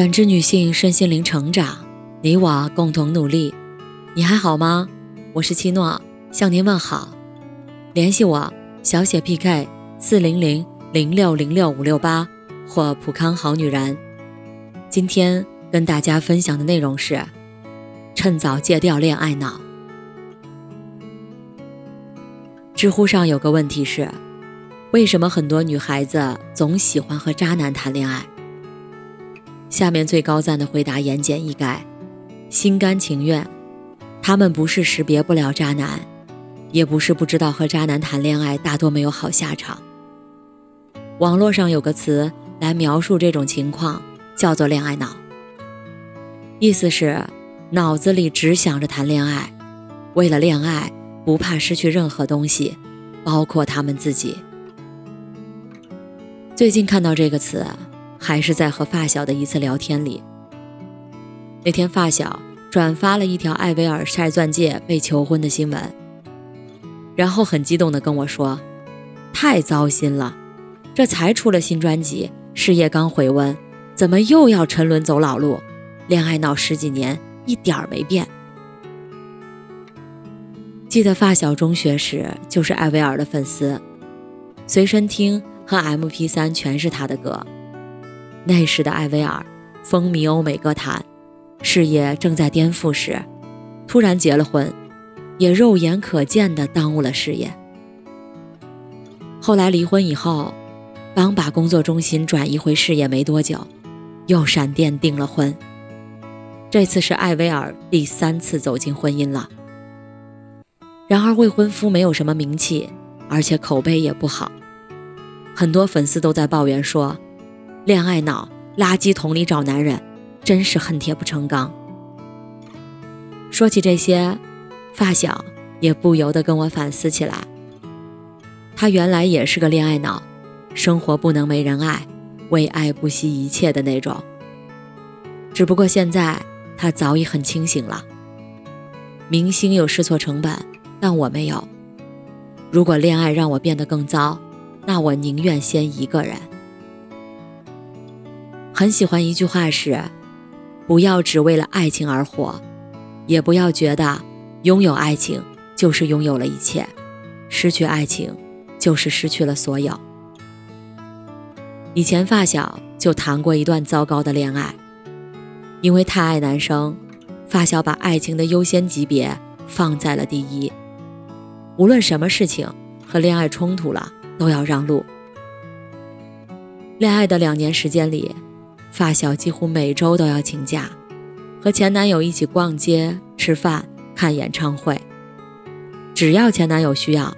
感知女性身心灵成长，你我共同努力。你还好吗？我是七诺，向您问好。联系我小写 PK 四零零零六零六五六八或普康好女人。今天跟大家分享的内容是：趁早戒掉恋爱脑。知乎上有个问题是：为什么很多女孩子总喜欢和渣男谈恋爱？下面最高赞的回答言简意赅，心甘情愿。他们不是识别不了渣男，也不是不知道和渣男谈恋爱大多没有好下场。网络上有个词来描述这种情况，叫做“恋爱脑”，意思是脑子里只想着谈恋爱，为了恋爱不怕失去任何东西，包括他们自己。最近看到这个词。还是在和发小的一次聊天里。那天发小转发了一条艾薇儿晒钻戒被求婚的新闻，然后很激动地跟我说：“太糟心了，这才出了新专辑，事业刚回温，怎么又要沉沦走老路？恋爱脑十几年一点儿没变。”记得发小中学时就是艾薇儿的粉丝，随身听和 MP3 全是他的歌。那时的艾薇儿风靡欧美歌坛，事业正在颠覆时，突然结了婚，也肉眼可见的耽误了事业。后来离婚以后，刚把工作中心转移回事业没多久，又闪电订了婚。这次是艾薇儿第三次走进婚姻了。然而未婚夫没有什么名气，而且口碑也不好，很多粉丝都在抱怨说。恋爱脑，垃圾桶里找男人，真是恨铁不成钢。说起这些，发小也不由得跟我反思起来。他原来也是个恋爱脑，生活不能没人爱，为爱不惜一切的那种。只不过现在他早已很清醒了。明星有试错成本，但我没有。如果恋爱让我变得更糟，那我宁愿先一个人。很喜欢一句话是：不要只为了爱情而活，也不要觉得拥有爱情就是拥有了一切，失去爱情就是失去了所有。以前发小就谈过一段糟糕的恋爱，因为太爱男生，发小把爱情的优先级别放在了第一，无论什么事情和恋爱冲突了都要让路。恋爱的两年时间里。发小几乎每周都要请假，和前男友一起逛街、吃饭、看演唱会。只要前男友需要，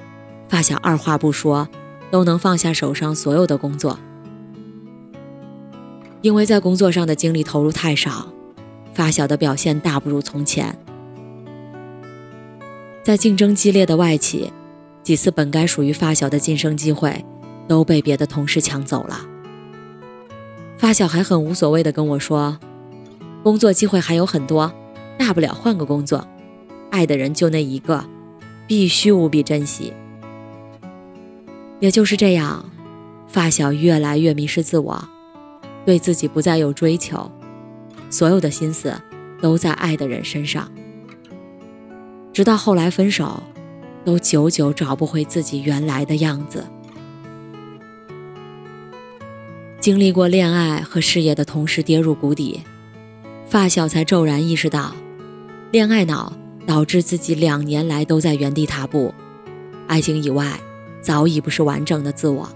发小二话不说，都能放下手上所有的工作。因为在工作上的精力投入太少，发小的表现大不如从前。在竞争激烈的外企，几次本该属于发小的晋升机会，都被别的同事抢走了。发小还很无所谓的跟我说：“工作机会还有很多，大不了换个工作。爱的人就那一个，必须无比珍惜。”也就是这样，发小越来越迷失自我，对自己不再有追求，所有的心思都在爱的人身上。直到后来分手，都久久找不回自己原来的样子。经历过恋爱和事业的同时跌入谷底，发小才骤然意识到，恋爱脑导致自己两年来都在原地踏步，爱情以外早已不是完整的自我。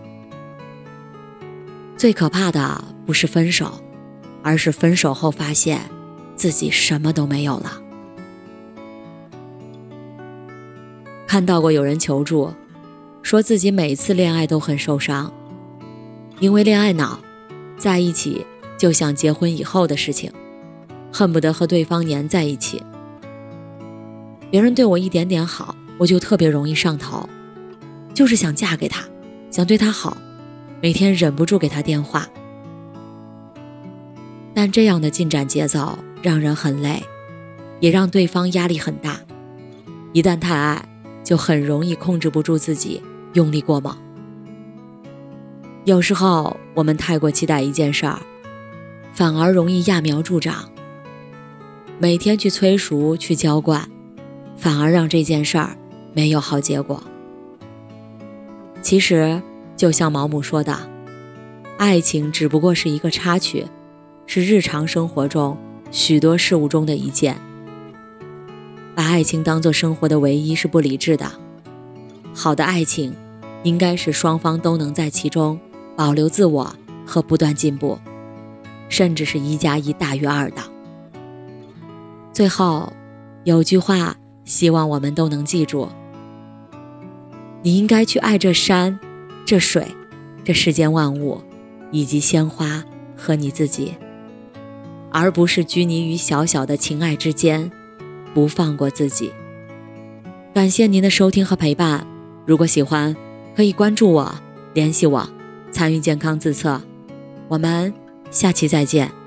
最可怕的不是分手，而是分手后发现自己什么都没有了。看到过有人求助，说自己每次恋爱都很受伤。因为恋爱脑，在一起就想结婚以后的事情，恨不得和对方黏在一起。别人对我一点点好，我就特别容易上头，就是想嫁给他，想对他好，每天忍不住给他电话。但这样的进展节奏让人很累，也让对方压力很大。一旦太爱，就很容易控制不住自己，用力过猛。有时候我们太过期待一件事儿，反而容易揠苗助长。每天去催熟、去浇灌，反而让这件事儿没有好结果。其实，就像毛姆说的，爱情只不过是一个插曲，是日常生活中许多事物中的一件。把爱情当做生活的唯一是不理智的。好的爱情，应该是双方都能在其中保留自我和不断进步，甚至是一加一大于二的。最后，有句话，希望我们都能记住：你应该去爱这山、这水、这世间万物，以及鲜花和你自己，而不是拘泥于小小的情爱之间。不放过自己。感谢您的收听和陪伴。如果喜欢，可以关注我、联系我、参与健康自测。我们下期再见。